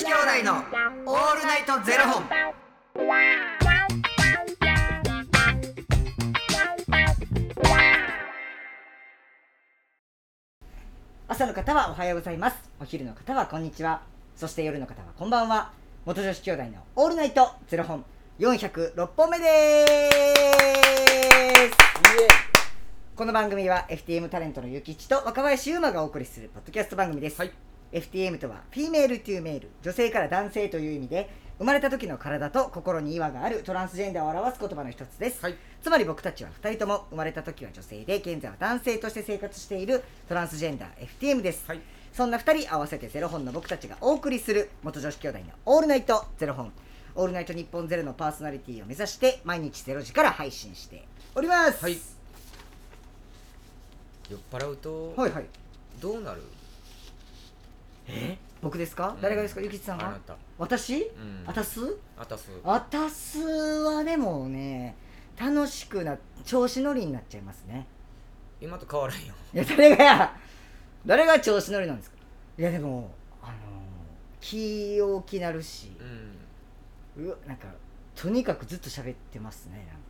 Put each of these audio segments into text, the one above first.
子兄弟のオールナイトゼロ本。朝の方はおはようございます。お昼の方はこんにちは。そして夜の方はこんばんは。元女子兄弟のオールナイトゼロ本。406本目です。この番組は FTM タレントのゆきちと若林優馬がお送りするポッドキャスト番組です、はい FTM とは Female to Male 女性から男性という意味で生まれた時の体と心に違和があるトランスジェンダーを表す言葉の一つです、はい。つまり僕たちは2人とも生まれた時は女性で現在は男性として生活しているトランスジェンダー FTM です、はい。そんな2人合わせてゼロ本の僕たちがお送りする元女子兄弟のオールナイトゼロ本。オールナイト日本ゼロのパーソナリティを目指して毎日ゼロ時から配信しております。はい。酔っ払うとはいはい。どうなる？え？僕ですか、うん。誰がですか？ゆきちさんが？あなた。私、うん。あたす？あたす。あたすはでもね楽しくな調子乗りになっちゃいますね。今と変わらんよ。いや誰がや？誰が調子乗りなんですか？いやでもあのー気大きなるし。う、ん。うわなんかとにかくずっと喋ってますねなんか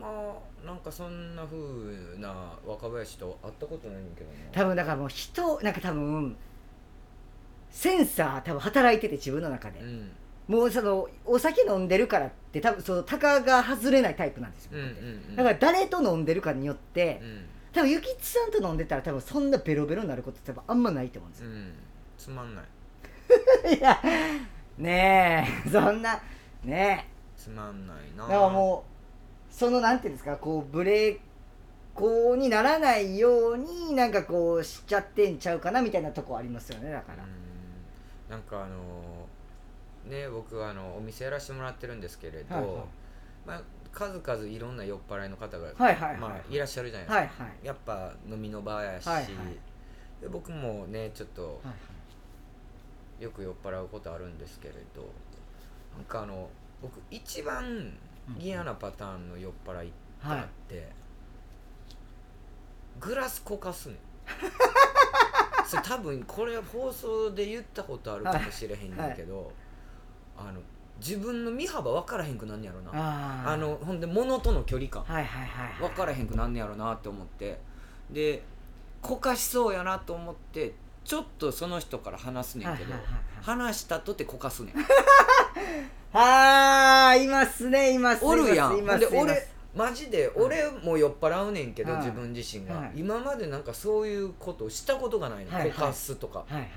まなんかそんな風な若林と会ったことないんだけどな。多分だからもう人なんか多分センサー多分働いてて自分の中で、うん。もうそのお酒飲んでるからって多分そのタカが外れないタイプなんですよ、うんうん僕ってうん。だから誰と飲んでるかによって、うん。多分ゆきちさんと飲んでたら多分そんなベロベロになることって多分あんまないと思うんですよ、うん。つまんない。いやねえそんなねつまんないな。えだからもうそのなんていうんですかこうブレーにならないようになんかこうしちゃってんちゃうかなみたいなとこありますよねだから、うん。なんかあのね僕はあのお店やらせてもらってるんですけれど、はいはい。まあ、数々いろんな酔っ払いの方が、はいはいはいまあ、いらっしゃるじゃないですか、はいはい。やっぱ飲みの場やし、はいはい。で僕もねちょっとはいはい。よく酔っ払うことあるんですけれどなんかあの僕一番嫌なパターンの酔っ払いってあって、グラスこかすねん。それ多分これ放送で言ったことあるかもしれへんねんけど、あの自分の身幅分からへんくなんねやろな。あー。あのほんで物との距離感。はいはいはいはい。分からへんくなんねやろなって思って。でこかしそうやなと思ってちょっとその人から話すねんけど、はいはいはいはい。話したとてこかすねん。あーいますねいますおるやん。いますいます。いますで俺マジで俺も酔っ払うねんけど、はい。自分自身が、はい。今までなんかそういうことをしたことがないの、はいはい。こかすとか。はいはい。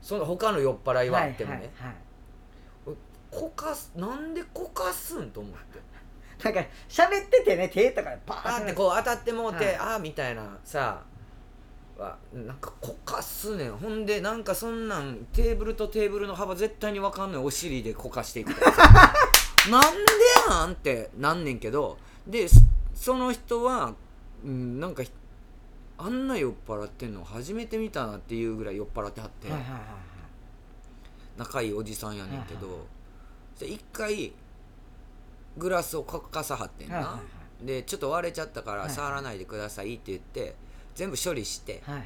その他の酔っ払いはあってもね、はいはいはい。こかすなんでこかすんと思って。なんか喋っててね手とかでパパーーっっててこう当たってもうて、はい。ああみたいなさはなんかこかすねん。ほんでなんかそんなんテーブルとテーブルの幅絶対に分かんない。お尻でこかしていく なんでやんってなんねんけど。でそその人は、うん、なんかひあんな酔っ払ってんの初めて見たなっていうぐらい酔っ払ってはって、はいはいはい仲いいおじさんやねんけど、はいはいで一回グラスをこかさはってんな、はいはいはでちょっと割れちゃったからはい。触らないでくださいって言って、全部処理してはいはい。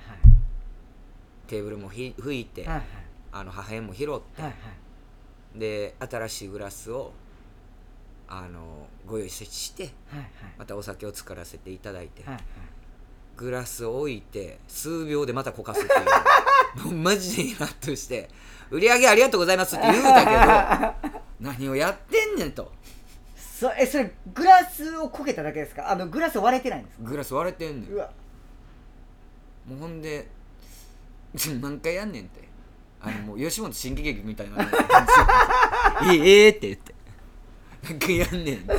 テーブルもひ拭いて、はいはい。あの破片も拾って、はいで新しいグラスをあのご用意してはいはい。またお酒を作らせていただいて、はいはい。グラスを置いて数秒でまたこかすっていう。もうマジでイラッとして「売り上げありがとうございます」って言うたけど 何をやってんねんと。そえそれグラスをこけただけですか？あのグラス割れてないんですか？グラス割れてんねん。うわもうほんで 何回やんねんって。あのもう吉本新喜劇みたいな。感じでえええーって言って。何回やんねんって。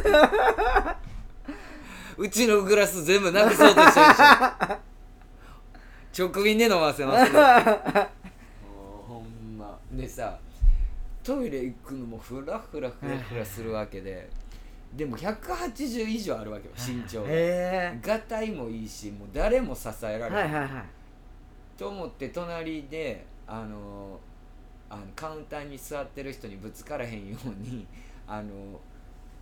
うちのグラス全部なくそうとしてるでしょ。直瓶で飲ませますよもうほんま。でさトイレ行くのもフラフラフラフラするわけででも180以上あるわけよ身長が。へがたいもいいしもう誰も支えらえれない、はいはいはい。と思って隣であのあのカウンターに座ってる人にぶつからへんように あの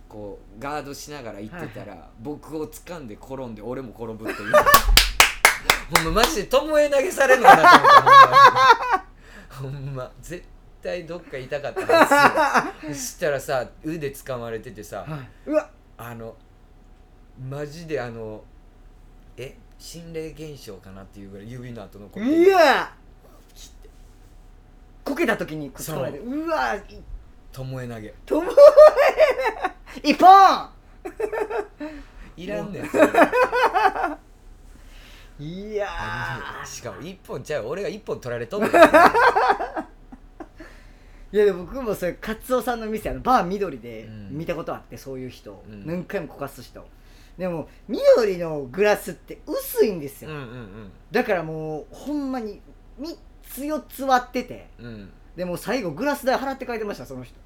こうガードしながら行ってたら、僕を掴んで転んで俺も転ぶっていう。ほんまマジで巴投げされるのかなと思ったほんま。ほんま。な絶対どっか痛かったはずよそしたらさ腕掴まれててさうわ。あのマジであのえ心霊現象かなっていうぐらい指の跡残ってうわ。こけた時にこられて。う。わ。いともえ投げ。ともえ一本。いらんねんいやー。しかも一本ちゃう。俺が一本取られとんねんいやでも僕もそれカツオさんの店あのバー緑でうん。見たことあって、そういう人、うん。何回もこかす人。でも緑のグラスって薄いんですよ、うんうんだからもうほんまに3つ4つ割ってて。うん。うんでも最後グラス代払って帰ってましたその人、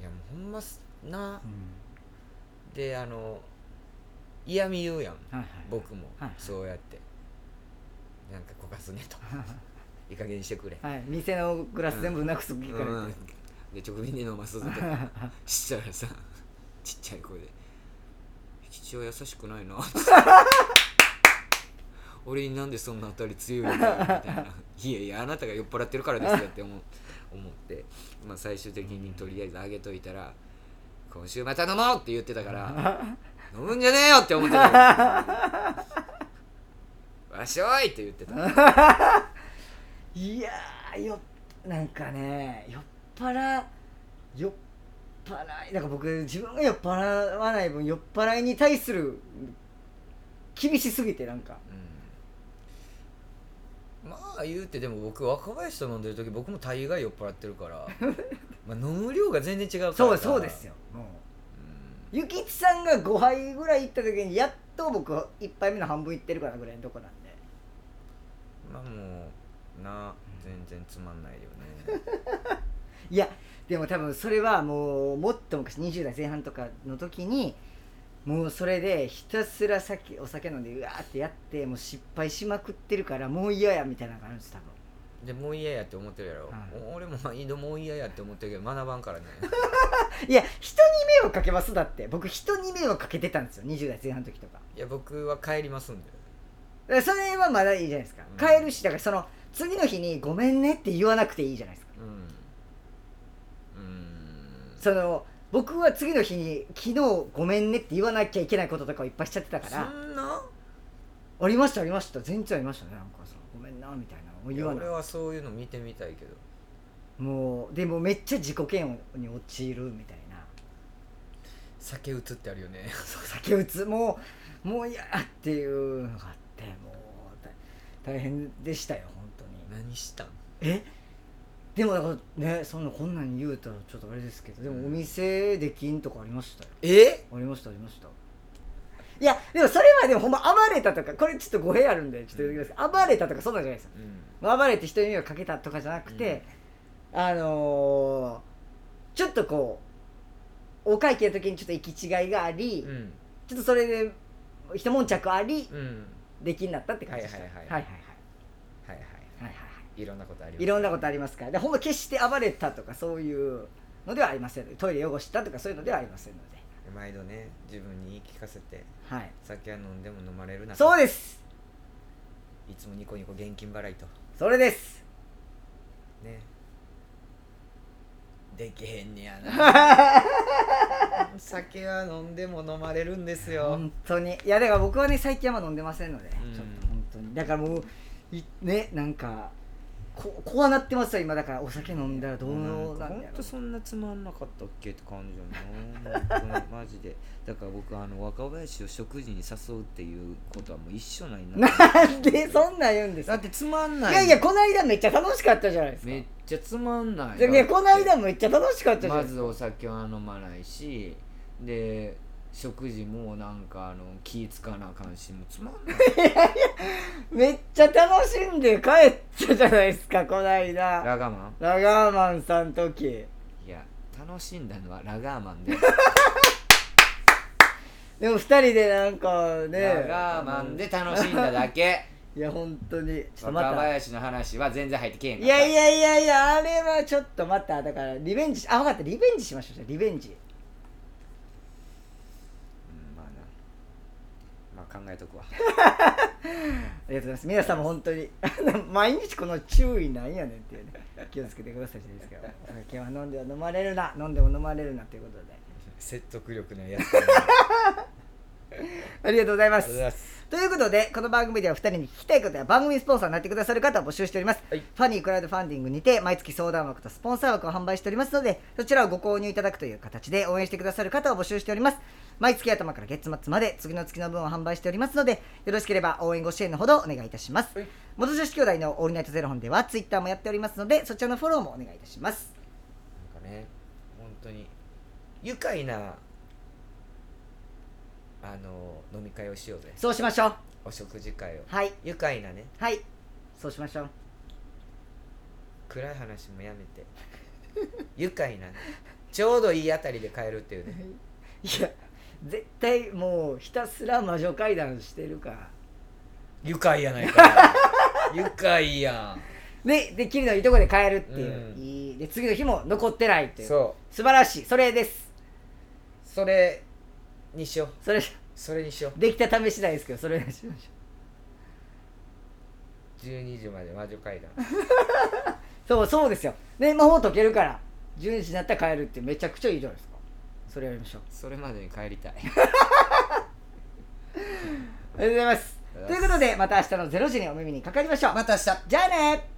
いやもうほんますな。であの嫌味言うやん。はいはい僕も。はい。そうやって。なんかこかすねと いい加減にしてくれ。はい、店のグラス全部なくす気から、うん。で直瓶で飲ますぞとしたらさちっちゃい声で「吉は優しくないな」俺になんでそんな当たり強いんだよみたいな「いやいやあなたが酔っ払ってるからですよ」って思う。思って、まあ、最終的にとりあえずあげといたら「今週また飲もう!」って言ってたから「飲むんじゃねえよ!」って思ってた わしおい!」って言ってたいやーよなんかね酔っ払酔っ払いなんか僕自分が酔っ払わない分酔っ払いに対する厳しすぎてなんか。うん。まあ言うてでも僕若林と飲んでる時僕も大概酔っ払ってるから まあ飲む量が全然違うからそうさそうですよ。もう。うん。ゆきちさんが5杯ぐらい行った時にやっと僕1杯目の半分いってるかなぐらいのとこなんで。まあもうな全然つまんないよね。いやでも多分それはもうもっと昔20代前半とかの時にもうそれでひたすら酒お酒飲んでうわーってやってもう失敗しまくってるからもう嫌やみたいなのがあるんです多分。でもう嫌やって思ってるやろ、はい俺も毎度もう嫌やって思ってるけど学ばんからね。いや人に迷惑かけますだって。僕人に迷惑かけてたんですよ20代前半の時とか。いや僕は帰りますんで。それはまだいいじゃないですか、うん。帰るしだからその次の日に「ごめんね」って言わなくていいじゃないですか。うん。うん。その僕は次の日に「昨日ごめんね」って言わなきゃいけないこととかをいっぱいしちゃってたかそらんな？ありましたありました。全然ありましたね。なんかさ「ごめんな」みたいなのをい言わない。や俺はそういうの見てみたいけど。もうでもめっちゃ自己嫌悪に陥るみたいな。酒うつってあるよね。そう酒打つもうもう嫌やっていうのがあってもう大大変でしたよ何したんえ？でもねそんなこんなん言うたらちょっとあれですけどでもお店できんとかありましたよ。え？ありましたありました。いやでもそれはでもほんま暴れたとかこれちょっと語弊あるんでちょっと言ってください。暴れたとかそんなんじゃないですよ。うん。暴れて人に迷惑かけたとかじゃなくて、あのー、ちょっとこうお会計の時にちょっと行き違いがあり、うん。ちょっとそれで一悶着ありうん。出来になったって感じでした。はいはいはい。はいはいはいいろんなことありますいろんなことありますから。でほんま決して暴れたとかそういうのではありません。トイレ汚したとかそういうのではありませんので。毎度ね自分に言い聞かせてはい。酒は飲んでも飲まれるなそうです。いつもニコニコ現金払いと。それです。ね。できへんねやな。酒は飲んでも飲まれるんですよ。本当に。いやだから僕はね最近は飲んでませんので、うん。ちょっと本当に。だからもういねなんかここうなってますよ今。だからお酒飲んだらどうなんだろう。ほんとそんなつまんなかったっけって感じよな 本当にマジで。だから僕あの若林を食事に誘うっていうことはもう一緒ないななんでそんなん言うんですか。だってつまんない。いやいやこの間めっちゃ楽しかったじゃないですか。めっちゃつまんない。いやこの間めっちゃ楽しかったじゃないですか。まずお酒は飲まないしで食事もなんかあの気ぃつかなあかんしもうつまんない。めっちゃ楽しんで帰ったじゃないですかこの間。ラガーマン？ラガーマンさん時。いや楽しんだのはラガーマンで。でも二人でなんかね。ラガーマンで楽しんだだけ。いや本当に。ちょっとま若た。林の話は全然入ってけえへんかいった。やいやいやいやあれはちょっとまた。だからリベンジしあ分かった。リベンジしましょうじゃあ。リベンジうんまあなまあ考えとくわ。りがとうございます。皆さんも本当に 毎日この注意なんやねんっていうね気をつけてくださいですけど。お酒は飲んでは飲まれるな飲んでも飲まれるなということで。説得力のやつ ありがとうございますということでこの番組では2人に聞きたいことや番組スポンサーになってくださる方を募集しております、はい。ファニークラウドファンディングにて毎月相談枠とスポンサー枠を販売しておりますのでそちらをご購入いただくという形で応援してくださる方を募集しております。毎月頭から月末まで次の月の分を販売しておりますのでよろしければ応援ご支援のほどお願いいたします、はい。元女子兄弟のオールナイトゼロ本ではツイッターもやっておりますのでそちらのフォローもお願いいたします。なんかね本当に愉快なあの飲み会をしようぜ。そうしましょう。お食事会を。はい。愉快なね。はい。そうしましょう。暗い話もやめて。愉快なね。ちょうどいいあたりで帰るっていうね。い。や絶対もうひたすら魔女会談してるから。愉快やないか。愉快やででキリのいいとこで帰るっていう、うん。いい。で次の日も残ってないっていう。んそう。素晴らしい。それです。それにしよう。それそれにしよう。できた試しないですけどそれにしましょ12時まで魔女会談うそうそうですよ。で魔法解けるから12時になったら帰るってめちゃくちゃいいじゃないですか。それやりましょう。それまでに帰りたい。ありがとうございます。ということでまた明日の0時にお耳にかかりましょう。また明日。じゃあね